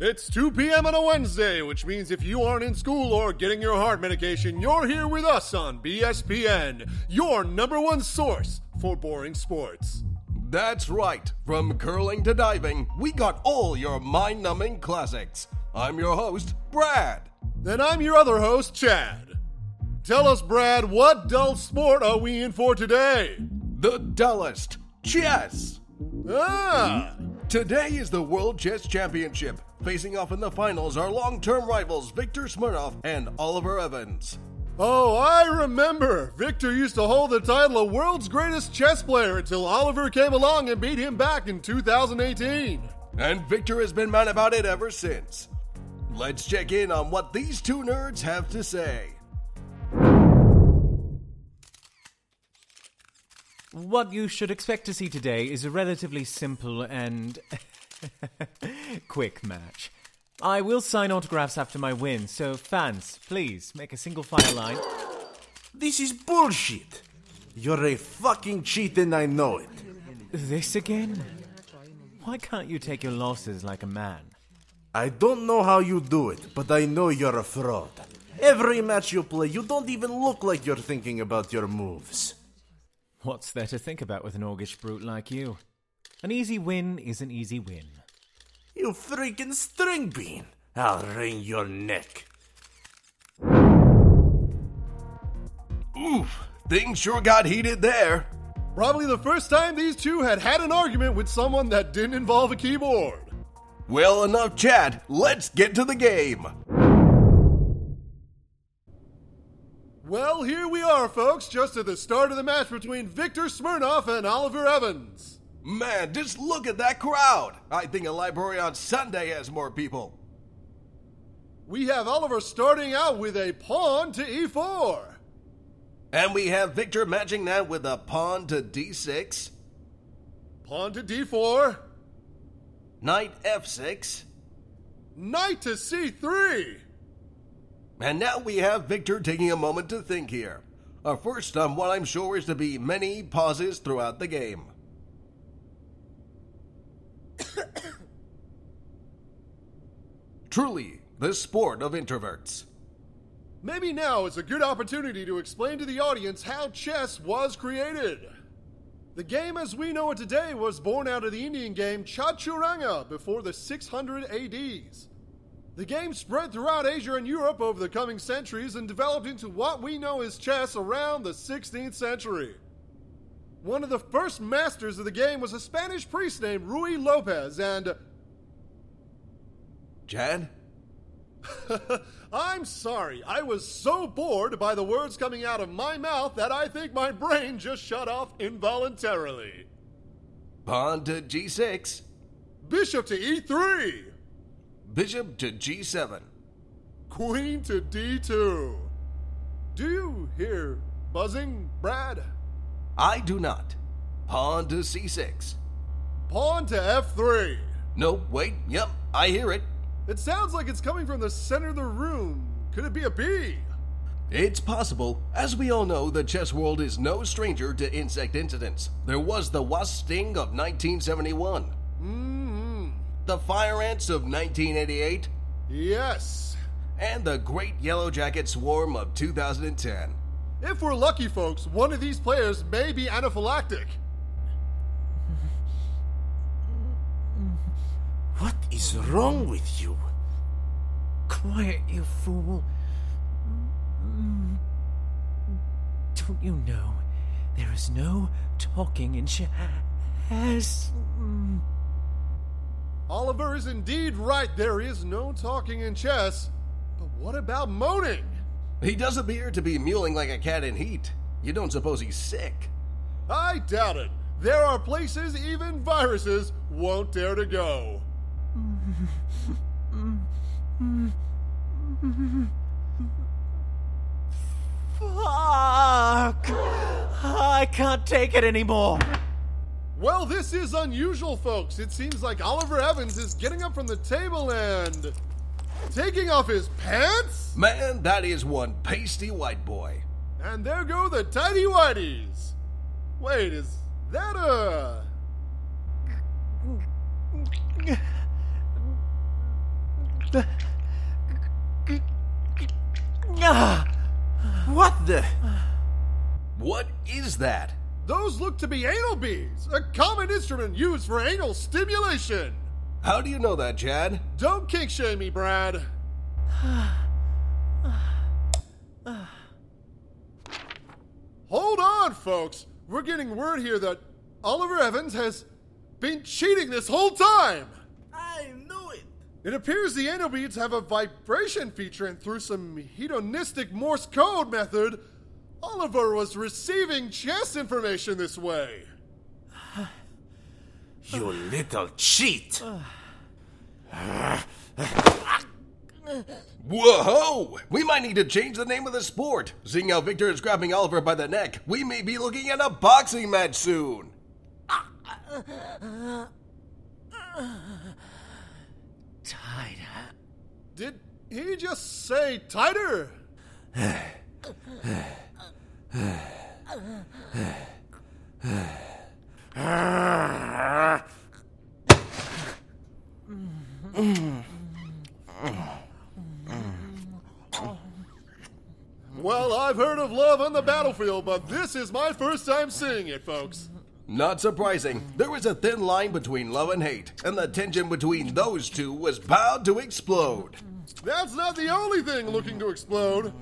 It's 2 p.m. on a Wednesday, which means if you aren't in school or getting your heart medication, you're here with us on BSPN, your number one source for boring sports. That's right. From curling to diving, we got all your mind numbing classics. I'm your host, Brad. And I'm your other host, Chad. Tell us, Brad, what dull sport are we in for today? The dullest chess. Ah! Today is the World Chess Championship. Facing off in the finals are long term rivals Viktor Smirnov and Oliver Evans. Oh, I remember. Viktor used to hold the title of world's greatest chess player until Oliver came along and beat him back in 2018. And Viktor has been mad about it ever since. Let's check in on what these two nerds have to say. What you should expect to see today is a relatively simple and quick match. I will sign autographs after my win, so fans, please make a single file line. This is bullshit. You're a fucking cheat and I know it. This again? Why can't you take your losses like a man? I don't know how you do it, but I know you're a fraud. Every match you play, you don't even look like you're thinking about your moves. What's there to think about with an Orgish brute like you? An easy win is an easy win. You freaking string bean. I'll wring your neck. Oof, things sure got heated there. Probably the first time these two had had an argument with someone that didn't involve a keyboard. Well, enough chat. Let's get to the game. Well, here we are, folks, just at the start of the match between Viktor Smirnov and Oliver Evans. Man, just look at that crowd. I think a library on Sunday has more people. We have Oliver starting out with a pawn to e4. And we have Viktor matching that with a pawn to d6, Pawn to d4. knight f6, Knight to c3. And now we have Viktor taking a moment to think here. A first on what I'm sure is to be many pauses throughout the game. Truly, the sport of introverts. Maybe now is a good opportunity to explain to the audience how chess was created. The game as we know it today was born out of the Indian game Chaturanga before the 600 ADs. The game spread throughout Asia and Europe over the coming centuries and developed into what we know as chess around the 16th century. One of the first masters of the game was a Spanish priest named Ruy Lopez, and Chad? I'm sorry, I was so bored by the words coming out of my mouth that I think my brain just shut off involuntarily. Pawn to g6, Bishop to e3, bishop to g7, Queen to d2. Do you hear buzzing, Brad? I do not. Pawn to c6. Pawn to f3. No, wait, yep, I hear it. It sounds like it's coming from the center of the room. Could it be a bee? It's possible. As we all know, the chess world is no stranger to insect incidents. There was the wasp sting of 1971, hmm the fire ants of 1988, Yes. and the great yellow jacket swarm of 2010. If we're lucky, folks, one of these players may be anaphylactic. What is wrong with you? Quiet, you fool. Don't you know there is no talking in chess? Oliver is indeed right. There is no talking in chess. But what about moaning? He does appear to be mewling like a cat in heat. You don't suppose he's sick? I doubt it. There are places even viruses won't dare to go. Fuck! I can't take it anymore. Well, this is unusual, folks. It seems like Oliver Evans is getting up from the table and taking off his pants. Man, that is one pasty white boy. And there go the tidy whities. Wait, is that a. Ah! What the? What is that? Those look to be anal beads, a common instrument used for anal stimulation. How do you know that, Chad? Don't kink shame me, Brad. Hold on, folks. We're getting word here that Oliver Evans has been cheating this whole time. I knew it. It appears the anal beads have a vibration feature, and through some hedonistic Morse code method, Oliver was receiving chess information this way. You little cheat. Whoa! We might need to change the name of the sport. Seeing how Viktor is grabbing Oliver by the neck, we may be looking at a boxing match soon. Tighter. Did he just say tighter? Well, I've heard of love on the battlefield, but this is my first time seeing it, folks. Not surprising. There was a thin line between love and hate, and the tension between those two was bound to explode. That's not the only thing looking to explode.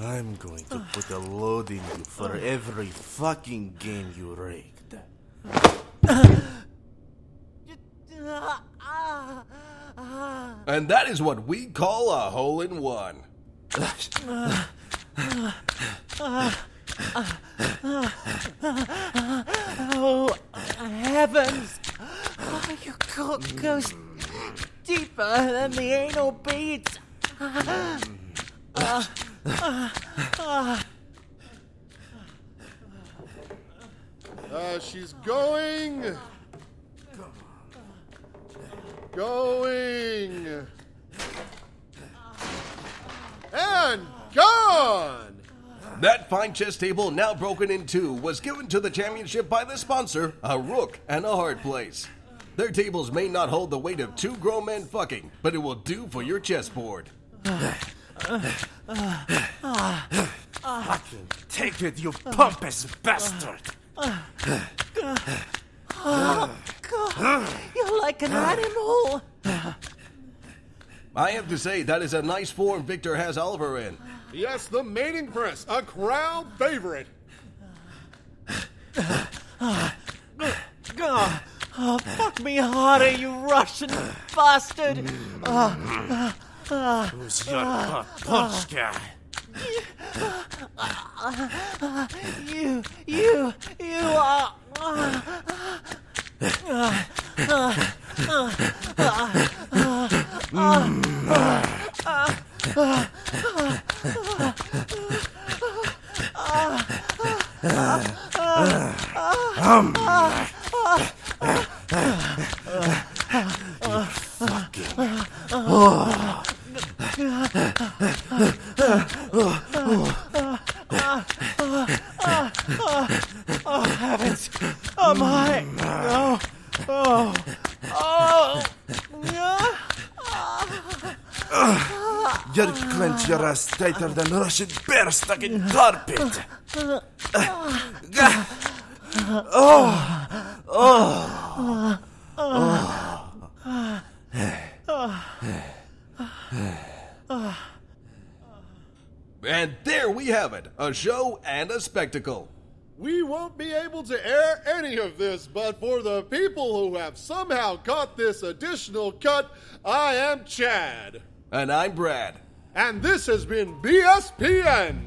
I'm going to put a load in you for every fucking game you rigged. And that is what we call a hole in one. Oh, heavens! Your cock goes deeper than the anal beads. Uh, she's going. Going. And gone! That fine chess table, now broken in two, was given to the championship by the sponsor, a rook and a hard place. Their tables may not hold the weight of two grown men fucking, but it will do for your chessboard. Fucking take it, you pompous bastard! You're like an animal. I have to say, that is a nice form Viktor has Oliver in. Yes, the mating press, a crowd favorite. Oh, oh, fuck me harder, you Russian bastard. Who's your ah, punch guy? Ah, You, you, you are. Heavens! Oh my! Oh! Oh! Oh! You'll clench your ass tighter than Russian bear stuck in carpet. Ah. Ah. Ah. And there we have it a show and a spectacle. We won't be able to air any of this, but for the people who have somehow caught this additional cut, I am Chad. And I'm Brad. And this has been BSPN.